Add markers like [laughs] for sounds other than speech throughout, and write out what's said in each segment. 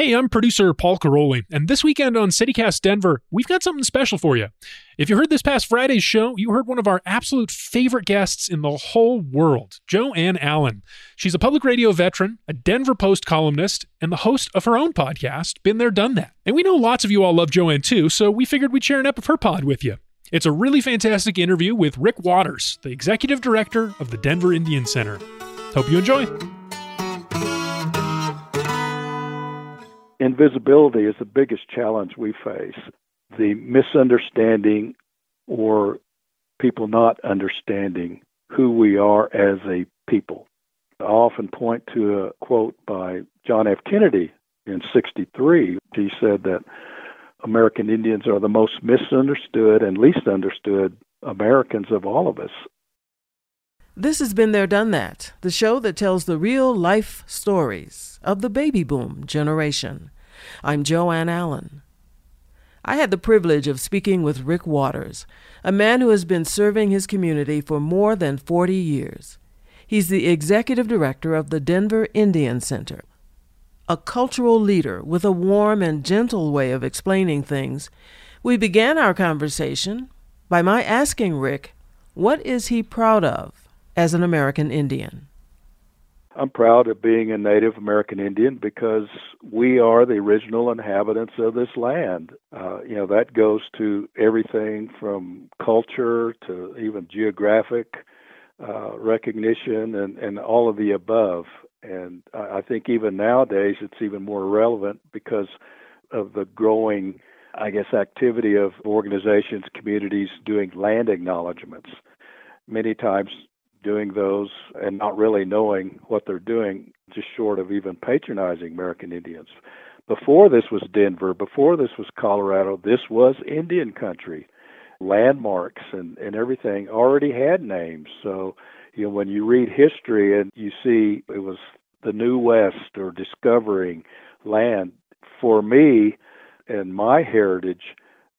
Hey, I'm producer Paul Karolyi, and this weekend on City Cast Denver, we've got something special for you. If you heard this past Friday's show, you heard one of our absolute favorite guests in the whole world, Jo Ann Allen. She's a public radio veteran, a Denver Post columnist, and the host of her own podcast, Been There, Done That. And we know lots of you all love Jo Ann too, so we figured we'd share an ep of her pod with you. It's a really fantastic interview with Rick Waters, the executive director of the Denver Indian Center. Hope you enjoy. Invisibility is the biggest challenge we face. The misunderstanding or people not understanding who we are as a people. I often point to a quote by John F. Kennedy in 63. He said that American Indians are the most misunderstood and least understood Americans of all of us. This has been There Done That, the show that tells the real life stories of the baby boom generation. I'm Jo Ann Allen. I had the privilege of speaking with Rick Waters, a man who has been serving his community for more than 40 years. He's the executive director of the Denver Indian Center. A cultural leader with a warm and gentle way of explaining things, we began our conversation by my asking Rick, what is he proud of as an American Indian? I'm proud of being a Native American Indian because we are the original inhabitants of this land. Uh, you know, that goes to everything from culture to even geographic uh, recognition and, and all of the above. And I think even nowadays it's even more relevant because of the growing, I guess, activity of organizations, communities doing land acknowledgments. Many times doing those and not really knowing what they're doing, just short of even patronizing American Indians. Before this was Denver, before this was Colorado, this was Indian country. Landmarks and, and everything already had names. So, you know, when you read history and you see it was the New West or discovering land, for me and my heritage,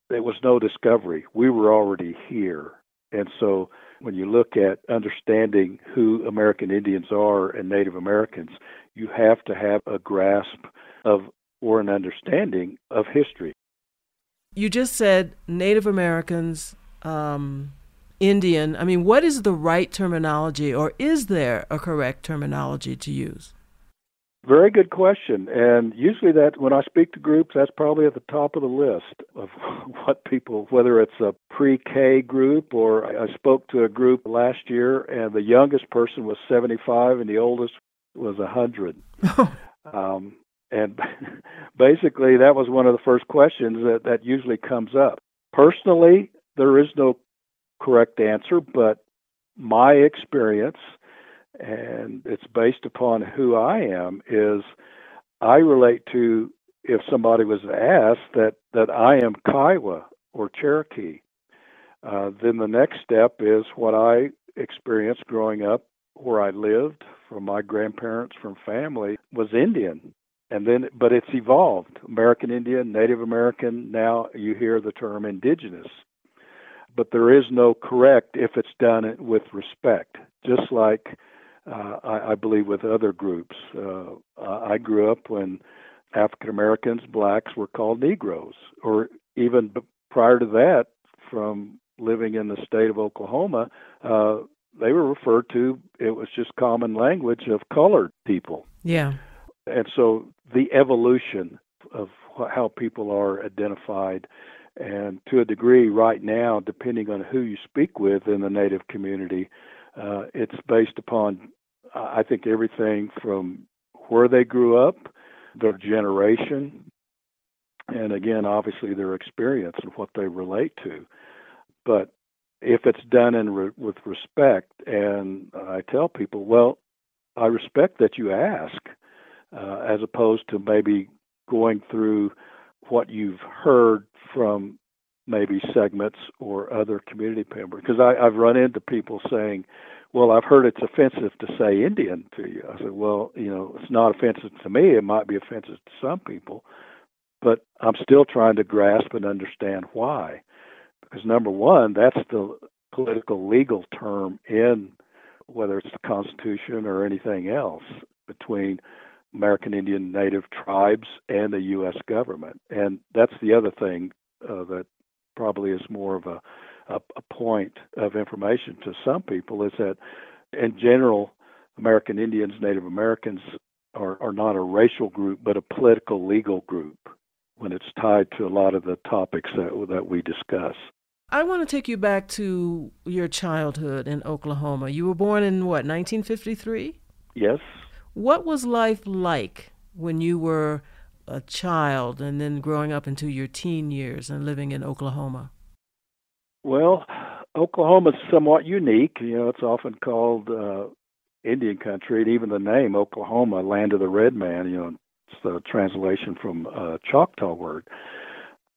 there was no discovery. We were already here. And so when you look at understanding who American Indians are and Native Americans, you have to have a grasp of or an understanding of history. You just said Native Americans, um, Indian. I mean, what is the right terminology, or is there a correct terminology to use? Very good question. And usually that when I speak to groups, that's probably at the top of the list of [laughs] what people, whether it's a pre-K group or I spoke to a group last year and the youngest person was 75 and the oldest was 100. [laughs] um, and [laughs] basically that was one of the first questions that, that usually comes up. Personally, there is no correct answer, but my experience – and it's based upon who I am is I relate to if somebody was asked that that I am Kiowa or Cherokee, uh, then the next step is what I experienced growing up where I lived from my grandparents from family was Indian. And then but it's evolved. American Indian, Native American, now you hear the term indigenous. But there is no correct if it's done with respect. Just like uh, I, I believe with other groups. Uh, I grew up when African Americans, blacks were called Negroes, or even b- prior to that, from living in the state of Oklahoma, uh, they were referred to. It was just common language of colored people. Yeah. And so the evolution of how people are identified. And to a degree, right now, depending on who you speak with in the Native community, uh, it's based upon, I think, everything from where they grew up, their generation, and again, obviously, their experience and what they relate to. But if it's done in re- with respect, and I tell people, well, I respect that you ask, uh, as opposed to maybe going through what you've heard from maybe segments or other community members. Because I've run into people saying, well, I've heard it's offensive to say Indian to you. I said, well, you know, it's not offensive to me. It might be offensive to some people, but I'm still trying to grasp and understand why. Because number one, that's the political legal term in whether it's the Constitution or anything else between American Indian Native tribes and the U.S. government. And that's the other thing uh, that probably is more of a, a, a point of information to some people is that, in general, American Indians, Native Americans are, are not a racial group, but a political legal group when it's tied to a lot of the topics that that we discuss. I want to take you back to your childhood in Oklahoma. You were born in what, 1953? Yes. What was life like when you were a child and then growing up into your teen years and living in Oklahoma? Well, Oklahoma's somewhat unique. You know, it's often called uh, Indian country, and even the name Oklahoma, land of the red man, you know, it's the translation from a Choctaw word.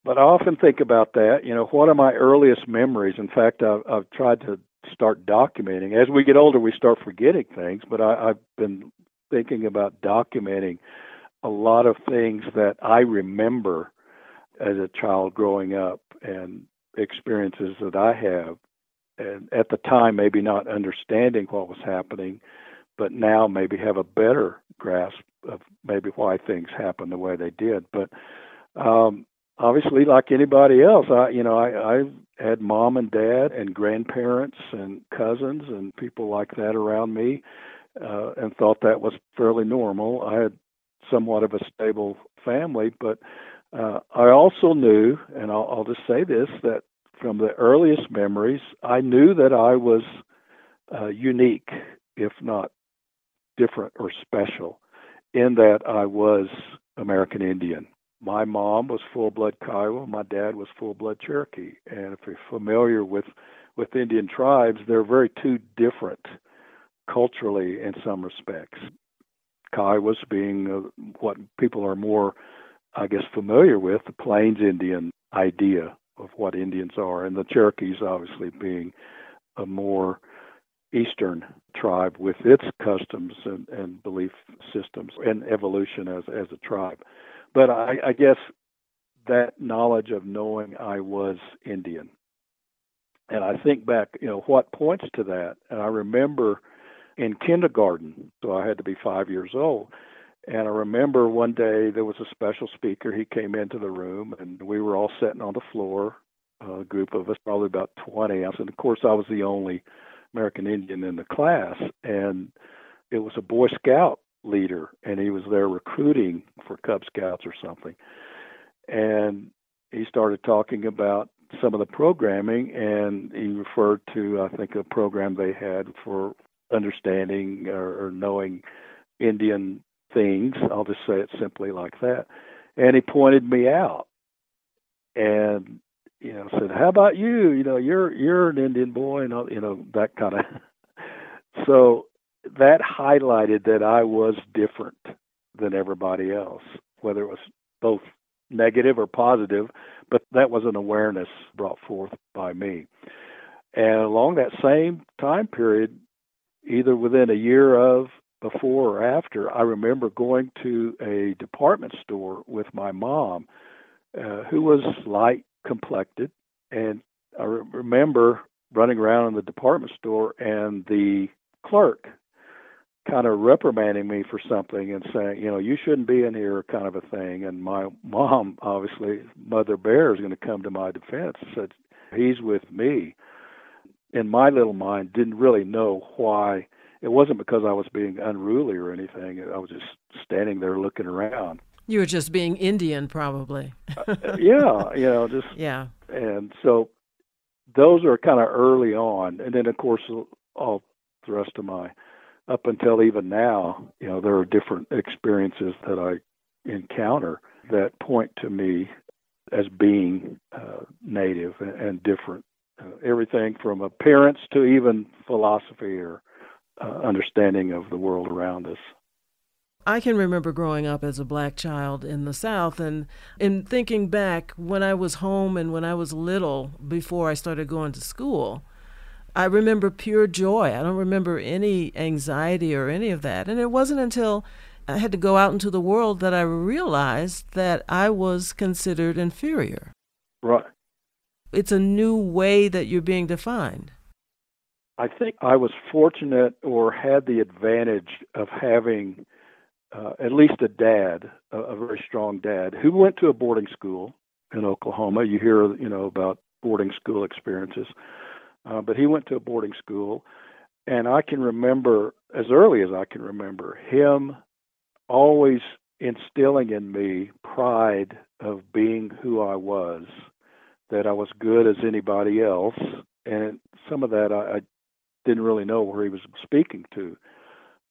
But I often think about that. You know, what are my earliest memories? In fact, I've, I've tried to start documenting. As we get older, we start forgetting things, but I, I've been thinking about documenting a lot of things that I remember as a child growing up and experiences that I have. And at the time, maybe not understanding what was happening, but now maybe have a better grasp of maybe why things happened the way they did. But um, obviously, like anybody else, I you know I, I had mom and dad and grandparents and cousins and people like that around me, uh, and thought that was fairly normal. I had somewhat of a stable family, but uh, I also knew, and I'll, I'll just say this, that from the earliest memories, I knew that I was uh, unique, if not different or special in that I was American Indian. My mom was full blood Kiowa, my dad was full blood Cherokee. And if you're familiar with, with Indian tribes, they're very two different culturally in some respects. Kiowas being uh, what people are more, I guess, familiar with, the Plains Indian idea of what Indians are, and the Cherokees obviously being a more Eastern tribe with its customs and, and belief systems and evolution as as a tribe. But I, I guess that knowledge of knowing I was Indian. And I think back, you know, what points to that? And I remember in kindergarten, so I had to be five years old. And I remember one day there was a special speaker. He came into the room, and we were all sitting on the floor, a group of us, probably about 20. And of course, I was the only American Indian in the class, and it was a Boy Scout leader, and he was there recruiting for Cub Scouts or something. And he started talking about some of the programming, and he referred to, I think, a program they had for understanding or, or knowing Indian things. I'll just say it simply like that. And he pointed me out. And you know, said, "How about you? You know, you're you're an Indian boy, and you know that kind of." [laughs] so that highlighted that I was different than everybody else, whether it was both negative or positive, but that was an awareness brought forth by me. And along that same time period, either within a year of, before, or after, I remember going to a department store with my mom, uh, who was light complected. And I re- remember running around in the department store and the clerk kind of reprimanding me for something and saying, you know, you shouldn't be in here, kind of a thing. And my mom, obviously, Mother Bear, is going to come to my defense and said, he's with me. In my little mind, didn't really know why. It wasn't because I was being unruly or anything. I was just standing there looking around. You were just being Indian, probably. uh, yeah, you know, just [laughs] yeah. And so those are kind of early on, and then of course all the rest of my up until even now, you know, there are different experiences that I encounter that point to me as being uh, native and, and different. Uh, everything from appearance to even philosophy or uh, understanding of the world around us. I can remember growing up as a black child in the South and in thinking back when I was home and when I was little before I started going to school. I remember pure joy. I don't remember any anxiety or any of that. And it wasn't until I had to go out into the world that I realized that I was considered inferior. Right. It's a new way that you're being defined. I think I was fortunate or had the advantage of having uh, at least a dad, a, a very strong dad, who went to a boarding school in Oklahoma. You hear, you know, about boarding school experiences, uh, but he went to a boarding school, and I can remember as early as I can remember him always instilling in me pride of being who I was, that I was good as anybody else, and some of that I, I didn't really know where he was speaking to,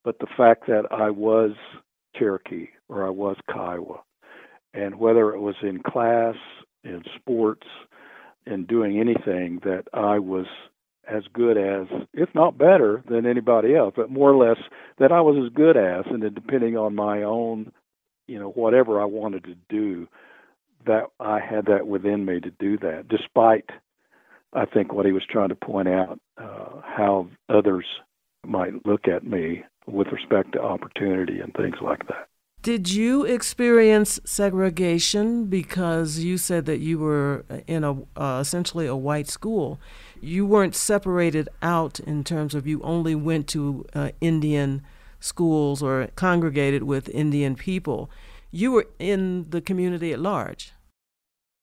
but the fact that I was Cherokee or I was Kiowa. And whether it was in class, in sports, in doing anything, that I was as good as, if not better than anybody else, but more or less that I was as good as, and then depending on my own, you know, whatever I wanted to do, that I had that within me to do that, despite, I think, what he was trying to point out, uh, how others might look at me with respect to opportunity and things like that. Did you experience segregation because you said that you were in a uh, essentially a white school? You weren't separated out in terms of you only went to uh, Indian schools or congregated with Indian people. You were in the community at large.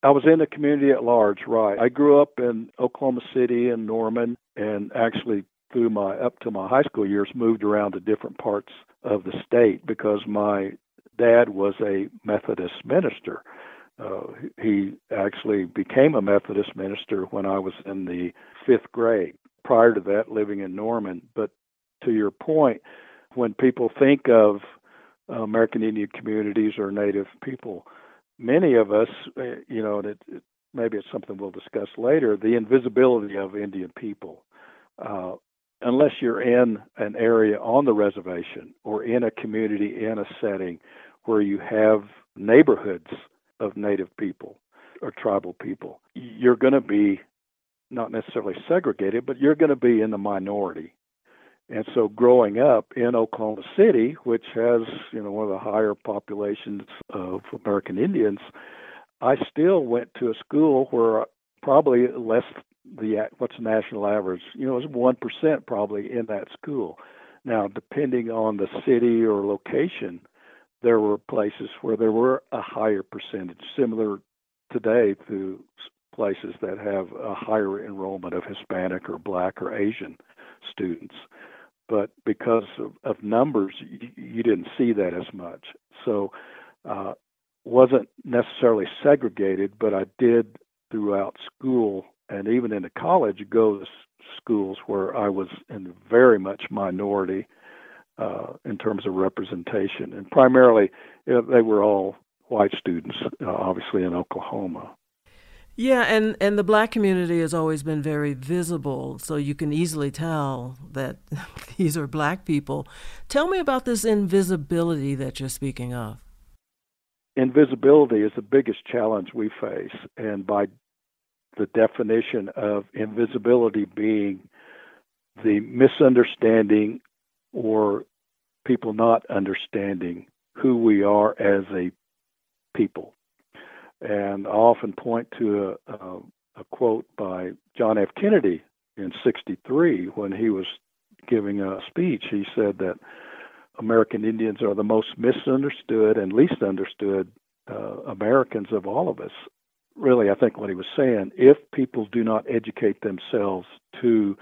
I was in the community at large, right. I grew up in Oklahoma City and Norman and actually through my up to my high school years moved around to different parts of the state because my dad was a Methodist minister. Uh, he actually became a Methodist minister when I was in the fifth grade. Prior to that, living in Norman. But to your point, when people think of uh, American Indian communities or Native people, many of us, uh, you know, it, it, maybe it's something we'll discuss later, the invisibility of Indian people. Uh, unless you're in an area on the reservation or in a community in a setting where you have neighborhoods of native people or tribal people, you're going to be not necessarily segregated, but you're going to be in the minority. And so growing up in Oklahoma City, which has, you know, one of the higher populations of American Indians, I still went to a school where probably less the what's the national average? You know, it was one percent probably in that school. Now, depending on the city or location, there were places where there were a higher percentage, similar today to places that have a higher enrollment of Hispanic or Black or Asian students. But because of, of numbers, you, you, didn't see that as much. So, uh, wasn't necessarily segregated, but I did throughout school and even into college, go to schools where I was in very much minority uh, in terms of representation, and primarily you know, they were all white students, uh, obviously in Oklahoma. Yeah, and, and the black community has always been very visible, so you can easily tell that [laughs] these are black people. Tell me about this invisibility that you're speaking of. Invisibility is the biggest challenge we face, and by the definition of invisibility being the misunderstanding or people not understanding who we are as a people. And I often point to a, a, a quote by John F. Kennedy in 63 when he was giving a speech. He said that American Indians are the most misunderstood and least understood uh, Americans of all of us really, I think what he was saying, if people do not educate themselves to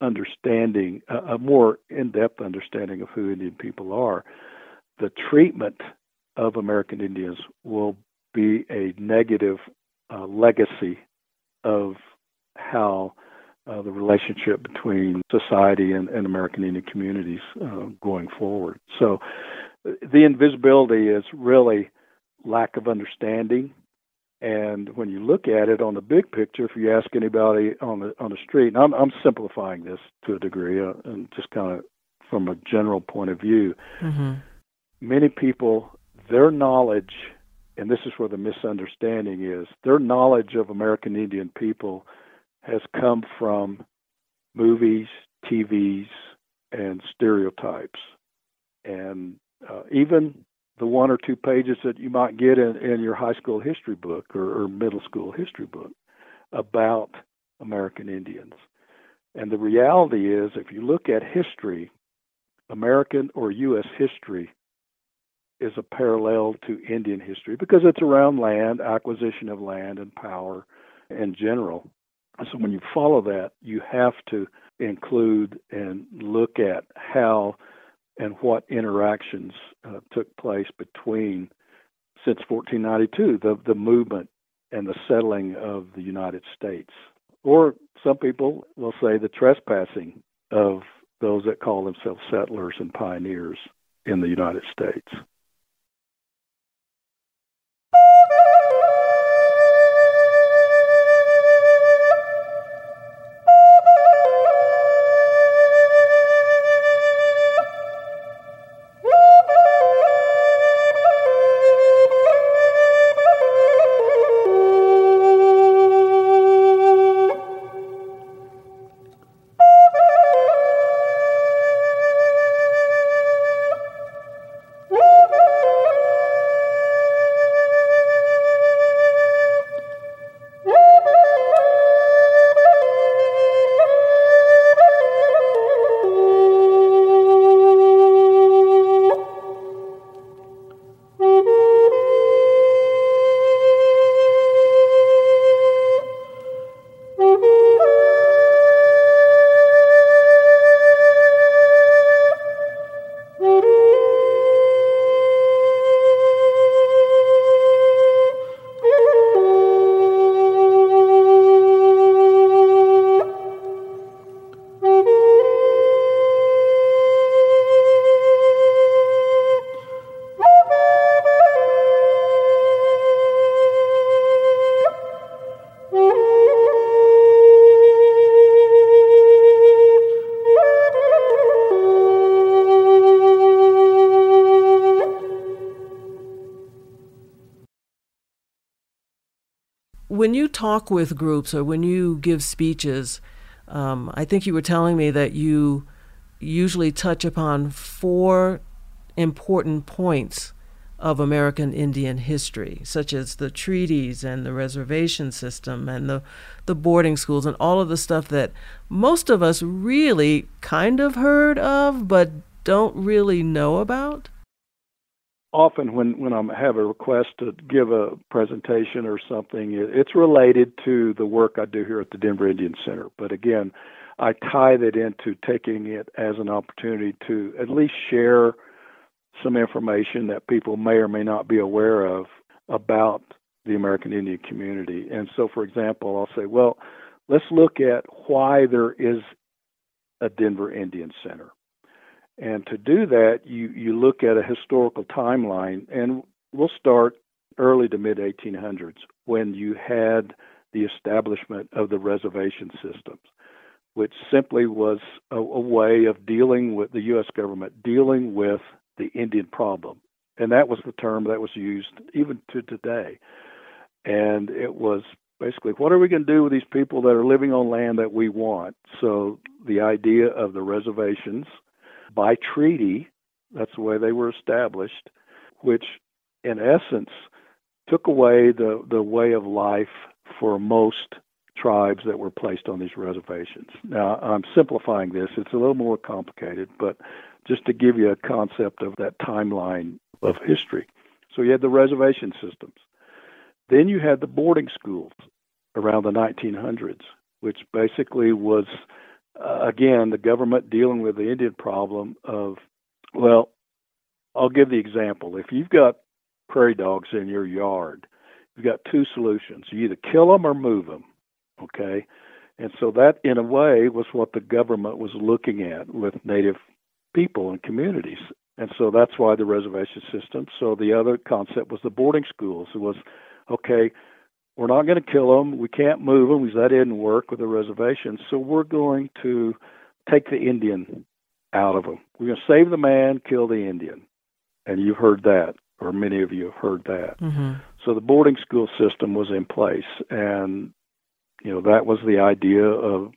understanding, a, a more in depth understanding of who Indian people are, the treatment of American Indians will be a negative uh, legacy of how uh, the relationship between society and, and American Indian communities uh, going forward. So the invisibility is really lack of understanding. And when you look at it on the big picture, if you ask anybody on the on the street, I'm, I'm simplifying this to a degree, uh, and just kind of from a general point of view, mm-hmm. many people, their knowledge, and this is where the misunderstanding is, their knowledge of American Indian people has come from movies, TVs, and stereotypes. And uh, even the one or two pages that you might get in, in your high school history book or, or middle school history book about American Indians. And the reality is, if you look at history, American or U.S. history is a parallel to Indian history because it's around land, acquisition of land, and power in general. So when you follow that, you have to include and look at how and what interactions uh, took place between since 1492, the the movement and the settling of the United States, or some people will say the trespassing of those that call themselves settlers and pioneers in the United States. When you talk with groups or when you give speeches, um, I think you were telling me that you usually touch upon four important points of American Indian history, such as the treaties and the reservation system and the, the boarding schools and all of the stuff that most of us really kind of heard of but don't really know about? Often when when I have a request to give a presentation or something, it's related to the work I do here at the Denver Indian Center. But again, I tie that into taking it as an opportunity to at least share some information that people may or may not be aware of about the American Indian community. And so, for example, I'll say, well, let's look at why there is a Denver Indian Center. And to do that, you, you look at a historical timeline, and we'll start early to mid 1800s when you had the establishment of the reservation systems, which simply was a, a way of dealing with the U.S. government, dealing with the Indian problem. And that was the term that was used even to today. And it was basically what are we going to do with these people that are living on land that we want? So the idea of the reservations by treaty. That's the way they were established, which in essence took away the, the way of life for most tribes that were placed on these reservations. Now, I'm simplifying this, it's a little more complicated, but just to give you a concept of that timeline of history. So you had the reservation systems. Then you had the boarding schools around the 1900s, which basically was uh, again, the government dealing with the Indian problem of, well, I'll give the example. If you've got prairie dogs in your yard. You've got two solutions. You either kill them or move them. Okay? And so that, in a way, was what the government was looking at with Native people and communities. And so that's why the reservation system. So the other concept was the boarding schools. It was, okay, we're not going to kill them. We can't move them because that didn't work with the reservation. So we're going to take the Indian out of them. We're going to save the man, kill the Indian. And you've heard that, or many of you have heard that. Mm-hmm. So the boarding school system was in place, and you know that was the idea of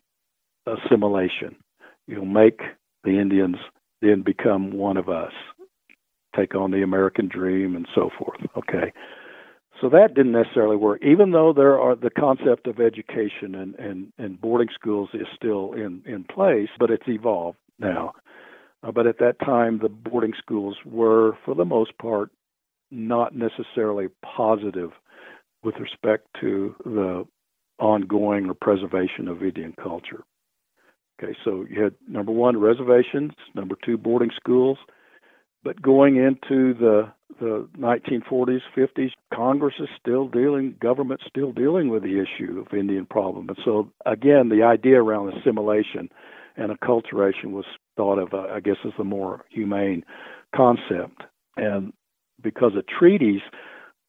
assimilation. You'll make the Indians then become one of us, take on the American dream, and so forth. Okay. So that didn't necessarily work, even though there are the concept of education and, and, and boarding schools is still in, in place, but it's evolved now. Uh, but at that time, the boarding schools were, for the most part, not necessarily positive with respect to the ongoing or preservation of Indian culture. Okay, so you had number one, reservations, number two, boarding schools. But going into the the 1940s, 50s, Congress is still dealing, government still dealing with the issue of Indian problem. And so again, the idea around assimilation and acculturation was thought of, uh, I guess, as the more humane concept. And because of treaties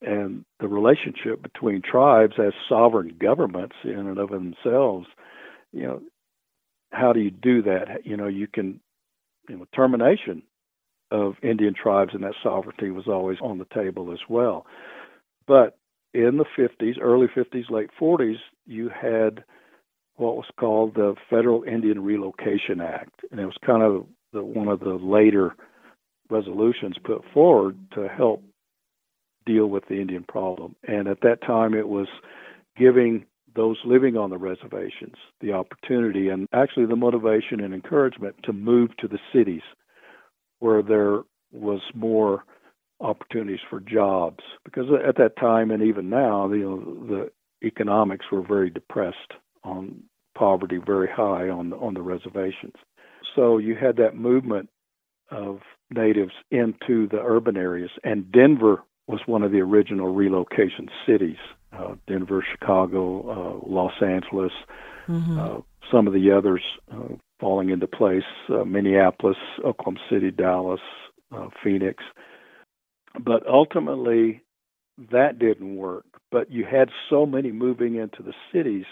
and the relationship between tribes as sovereign governments in and of themselves, you know, how do you do that? You know, you can, you know, termination of Indian tribes and that sovereignty was always on the table as well. But in the 50s, early 50s, late 40s, you had what was called the Federal Indian Relocation Act, and it was kind of the, one of the later resolutions put forward to help deal with the Indian problem. And at that time, it was giving those living on the reservations the opportunity and actually the motivation and encouragement to move to the cities where there was more opportunities for jobs. Because at that time and even now you know the economics were very depressed on poverty very high on the, on the reservations. So you had that movement of natives into the urban areas and Denver was one of the original relocation cities. Uh, Denver Chicago uh, Los Angeles mm-hmm. uh, some of the others uh, falling into place uh, Minneapolis, Oklahoma City, Dallas, uh, Phoenix. But ultimately, that didn't work. But you had so many moving into the cities,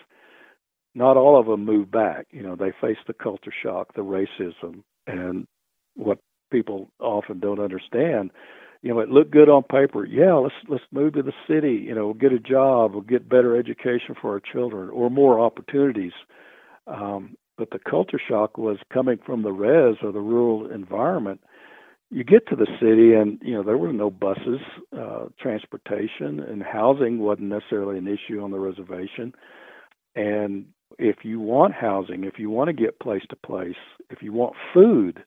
not all of them moved back. You know, they faced the culture shock, the racism, and what people often don't understand. You know, it looked good on paper. Yeah, let's let's move to the city. You know, get a job, we'll get better education for our children, or more opportunities. Um, but the culture shock was coming from the res or the rural environment. You get to the city, and you know there were no buses, uh, transportation, and housing wasn't necessarily an issue on the reservation. And if you want housing, if you want to get place to place, if you want food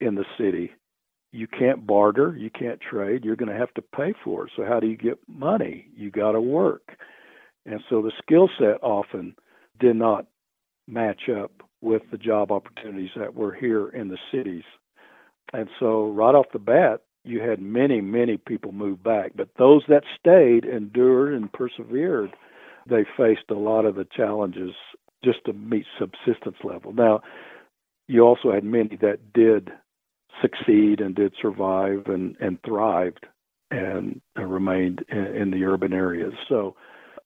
in the city, you can't barter, you can't trade, you're going to have to pay for it. So, how do you get money? You got to work. And so the skill set often did not match up with the job opportunities that were here in the cities. And so, right off the bat, you had many, many people move back. But those that stayed, endured, and persevered, they faced a lot of the challenges just to meet subsistence level. Now, you also had many that did succeed and did survive and, and thrived and remained in, in the urban areas. So,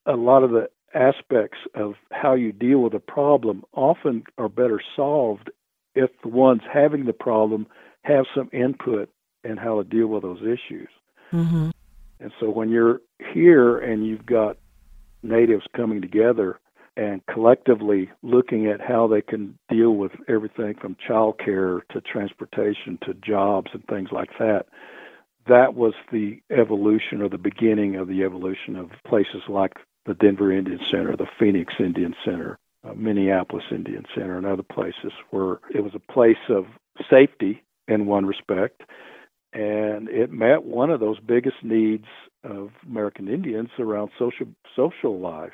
a lot of the aspects of how you deal with a problem often are better solved if the ones having the problem have some input in how to deal with those issues. Mm-hmm. And so when you're here and you've got natives coming together and collectively looking at how they can deal with everything from child care to transportation to jobs and things like that, that was the evolution or the beginning of the evolution of places like the Denver Indian Center, the Phoenix Indian Center, uh, Minneapolis Indian Center, and other places where it was a place of safety in one respect, and it met one of those biggest needs of American Indians around social social life.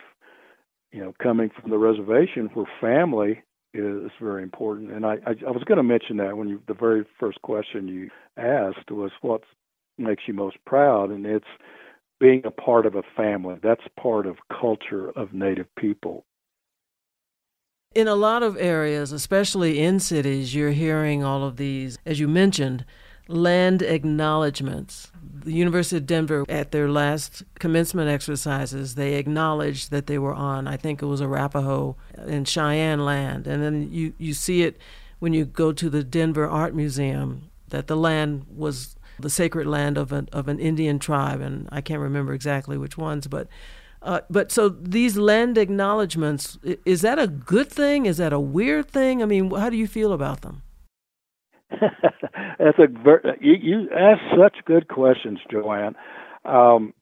You know, coming from the reservation where family is very important, and I I, I was going to mention that when you the very first question you asked was what makes you most proud, and it's being a part of a family. That's part of culture of Native people. In a lot of areas, especially in cities, you're hearing all of these, as you mentioned, land acknowledgments. The University of Denver, at their last commencement exercises, they acknowledged that they were on, I think it was Arapaho and Cheyenne land. And then you, you see it when you go to the Denver Art Museum, that the land was the sacred land of an, of an Indian tribe. And I can't remember exactly which ones, but. Uh, but so these land acknowledgments, is that a good thing? Is that a weird thing? I mean, how do you feel about them? [laughs] That's a ver- you, you ask such good questions, Jo Ann. Um,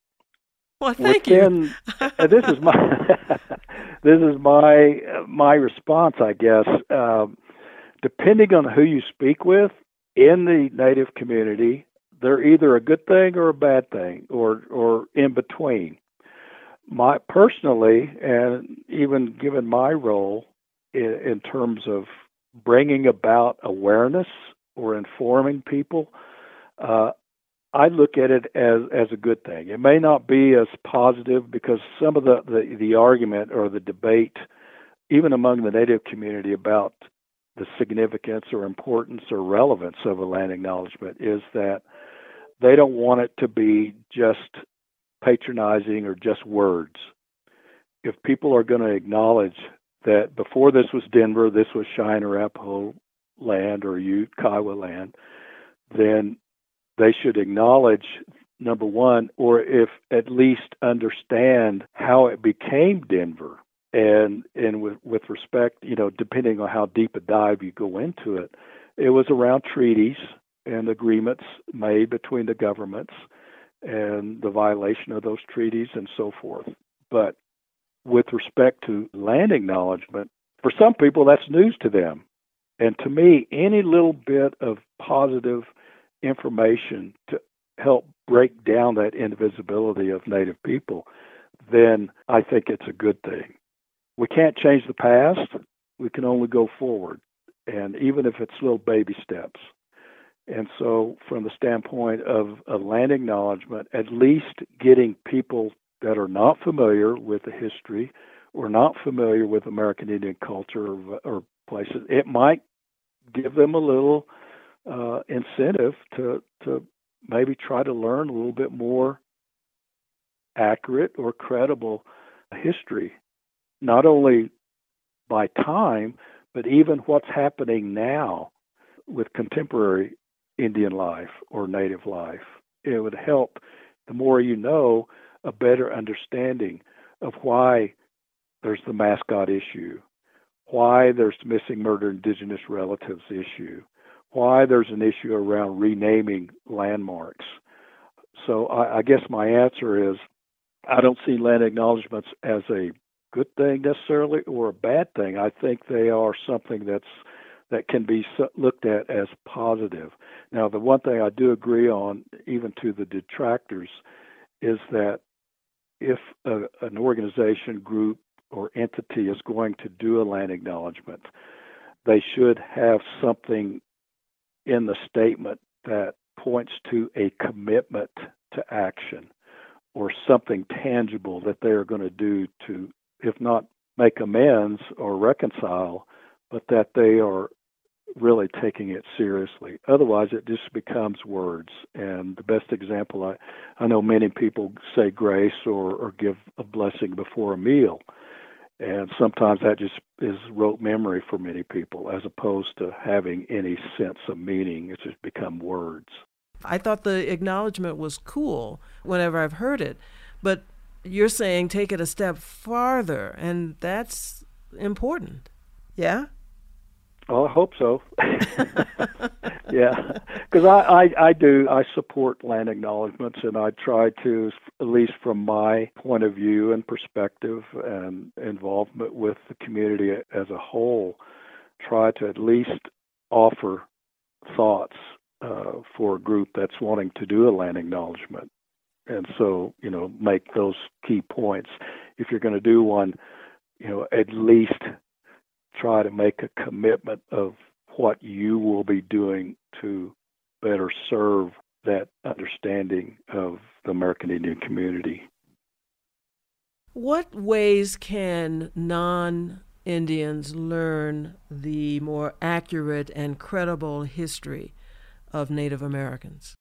well, thank within, you. this is my [laughs] this is my my response, I guess. Um, depending on who you speak with in the Native community, they're either a good thing or a bad thing, or or in between. My personally, and even given my role in, in terms of bringing about awareness or informing people, uh, I look at it as as a good thing. It may not be as positive because some of the, the, the argument or the debate, even among the Native community about the significance or importance or relevance of a land acknowledgement is that they don't want it to be just patronizing or just words. If people are going to acknowledge that before this was Denver, this was Cheyenne Arapaho land or Ute Kiowa land, then they should acknowledge number one, or if at least understand how it became Denver. And and with with respect, you know, depending on how deep a dive you go into it, it was around treaties and agreements made between the governments and the violation of those treaties and so forth. But with respect to land acknowledgement, for some people that's news to them. And to me, any little bit of positive information to help break down that invisibility of Native people, then I think it's a good thing. We can't change the past, we can only go forward. And even if it's little baby steps. And so, from the standpoint of a land acknowledgement, at least getting people that are not familiar with the history or not familiar with American Indian culture or, or places, it might give them a little uh, incentive to to maybe try to learn a little bit more accurate or credible history, not only by time, but even what's happening now with contemporary Indian life or Native life. It would help the more you know a better understanding of why there's the mascot issue, why there's the missing murder indigenous relatives issue, why there's an issue around renaming landmarks. So I, I guess my answer is I don't see land acknowledgments as a good thing necessarily or a bad thing. I think they are something that's that can be looked at as positive. Now, the one thing I do agree on, even to the detractors, is that if a, an organization, group, or entity is going to do a land acknowledgement, they should have something in the statement that points to a commitment to action or something tangible that they are going to do to, if not make amends or reconcile, but that they are really taking it seriously. Otherwise, it just becomes words. And the best example, I, I know many people say grace or, or give a blessing before a meal. And sometimes that just is rote memory for many people as opposed to having any sense of meaning. It's just become words. I thought the acknowledgement was cool whenever I've heard it. But you're saying take it a step farther, and that's important. Yeah? Oh, I hope so. [laughs] [laughs] yeah, because I, I I do I support land acknowledgments, and I try to, at least from my point of view and perspective and involvement with the community as a whole, try to at least offer thoughts uh, for a group that's wanting to do a land acknowledgement, and so you know make those key points. If you're going to do one, you know at least try to make a commitment of what you will be doing to better serve that understanding of the American Indian community. What ways can non Indians learn the more accurate and credible history of Native Americans?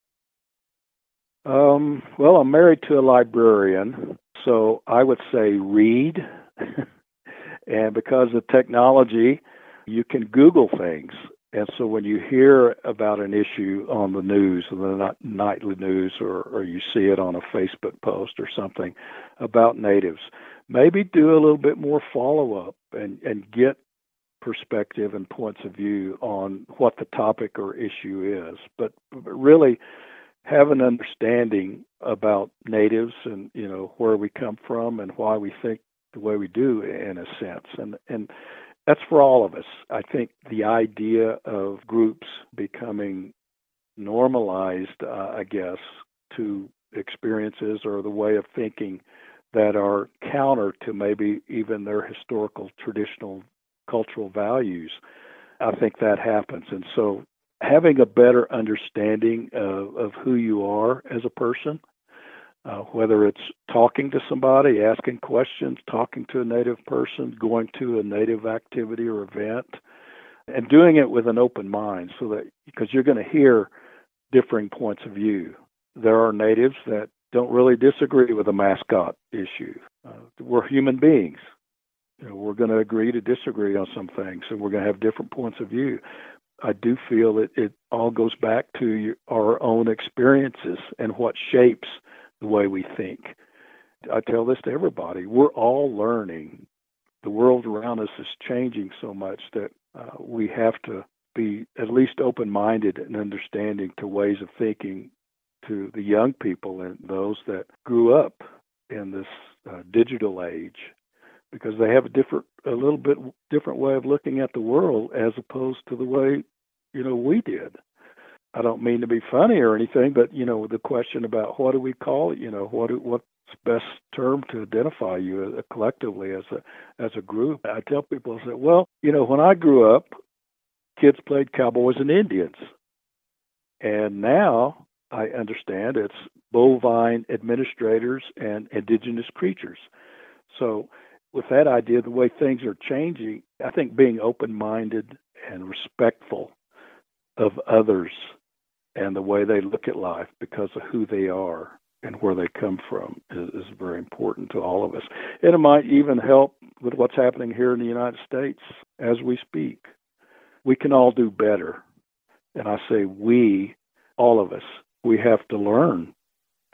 Um, well, I'm married to a librarian, so I would say read. [laughs] and because of technology, you can Google things. And so when you hear about an issue on the news, the nightly news, or, or you see it on a Facebook post or something about natives, maybe do a little bit more follow up and, and get perspective and points of view on what the topic or issue is. But, but really, have an understanding about natives and you know where we come from and why we think the way we do in a sense. And and that's for all of us. I think the idea of groups becoming normalized uh, i guess to experiences or the way of thinking that are counter to maybe even their historical traditional cultural values i think that happens. And so having a better understanding of, of who you are as a person, uh, whether it's talking to somebody, asking questions, talking to a native person, going to a native activity or event, and doing it with an open mind so that because you're going to hear differing points of view. There are natives that don't really disagree with the mascot issue. Uh, we're human beings. You know, we're going to agree to disagree on some things, and we're going to have different points of view. I do feel that it all goes back to our own experiences and what shapes the way we think. I tell this to everybody. We're all learning. The world around us is changing so much that uh, we have to be at least open minded and understanding to ways of thinking to the young people and those that grew up in this uh, digital age because they have a different a little bit different way of looking at the world as opposed to the way you know, we did. I don't mean to be funny or anything, but you know, the question about what do we call it? You know, what do, what's best term to identify you collectively as a as a group? I tell people, I say, well, you know, when I grew up, kids played cowboys and Indians, and now I understand it's bovine administrators and indigenous creatures. So, with that idea, the way things are changing, I think being open minded and respectful of others and the way they look at life because of who they are and where they come from is, is, very important to all of us. And it might even help with what's happening here in the United States as we speak. We can all do better. And I say we, all of us, we have to learn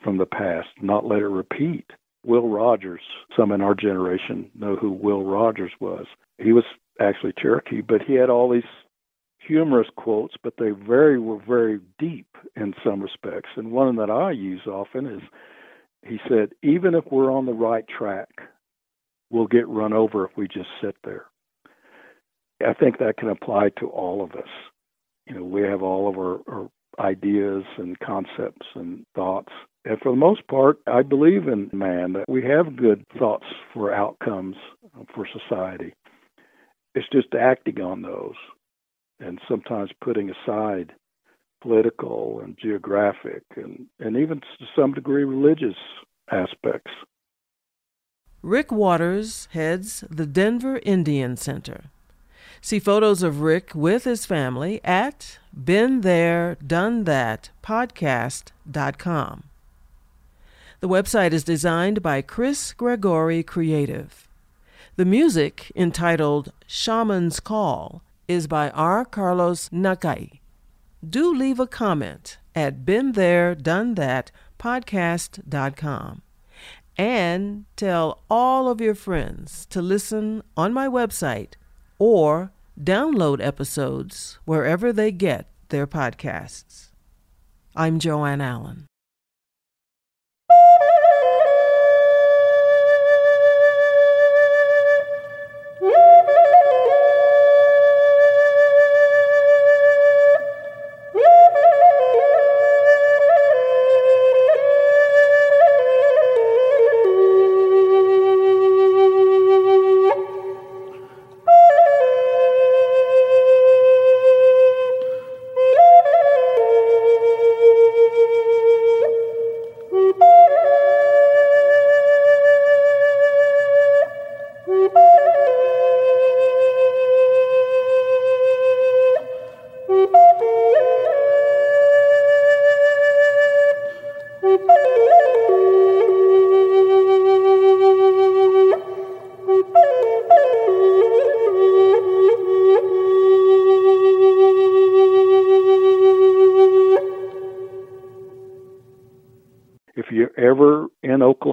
from the past, not let it repeat. Will Rogers, some in our generation know who Will Rogers was. He was actually Cherokee, but he had all these humorous quotes, but they very were very deep in some respects. And one that I use often is he said, even if we're on the right track, we'll get run over if we just sit there. I think that can apply to all of us. You know, we have all of our, our ideas and concepts and thoughts. And for the most part, I believe in man that we have good thoughts for outcomes for society. It's just acting on those and sometimes putting aside political and geographic and, and even to some degree religious aspects. Rick Waters heads the Denver Indian Center. See photos of Rick with his family at been there done The website is designed by Chris Gregory Creative. The music, entitled Shaman's Call, is by R. Carlos Nakai. Do leave a comment at been there done and tell all of your friends to listen on my website or download episodes wherever they get their podcasts. I'm Jo Ann Allen.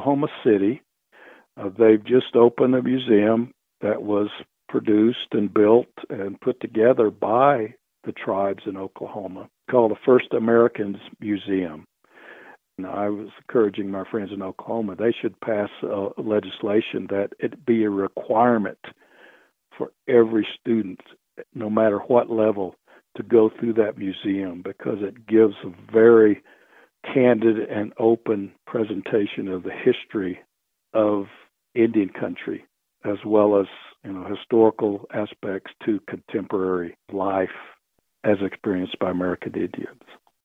Oklahoma City. Uh, they've just opened a museum that was produced and built and put together by the tribes in Oklahoma called the First Americans Museum. And I was encouraging my friends in Oklahoma, they should pass legislation that it be a requirement for every student, no matter what level, to go through that museum because it gives a very candid and open presentation of the history of Indian country as well as you know historical aspects to contemporary life as experienced by American Indians.